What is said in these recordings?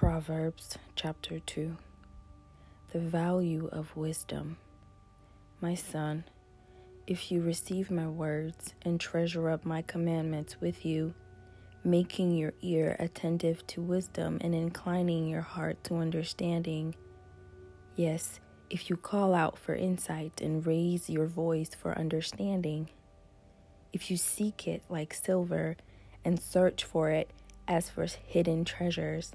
Proverbs chapter 2 The value of wisdom. My son, if you receive my words and treasure up my commandments with you, making your ear attentive to wisdom and inclining your heart to understanding, yes, if you call out for insight and raise your voice for understanding, if you seek it like silver and search for it as for hidden treasures,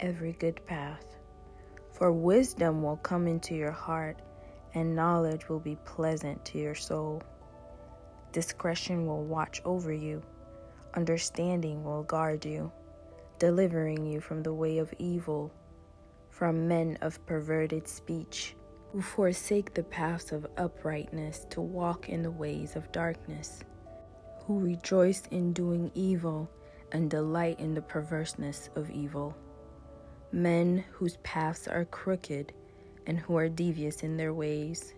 every good path. For wisdom will come into your heart, and knowledge will be pleasant to your soul. Discretion will watch over you, understanding will guard you, delivering you from the way of evil, from men of perverted speech, who forsake the paths of uprightness to walk in the ways of darkness, who rejoice in doing evil and delight in the perverseness of evil men whose paths are crooked and who are devious in their ways.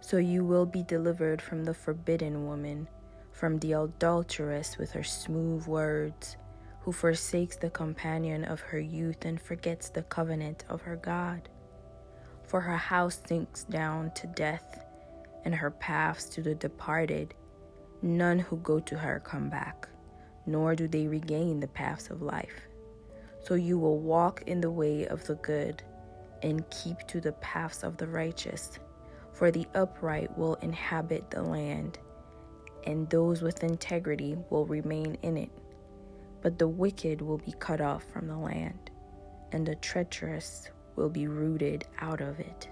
So you will be delivered from the forbidden woman, from the adulteress with her smooth words, who forsakes the companion of her youth and forgets the covenant of her God. For her house sinks down to death, and her paths to the departed. None who go to her come back, nor do they regain the paths of life so you will walk in the way of the good and keep to the paths of the righteous. For the upright will inhabit the land, and those with integrity will remain in it. But the wicked will be cut off from the land, and the treacherous will be rooted out of it.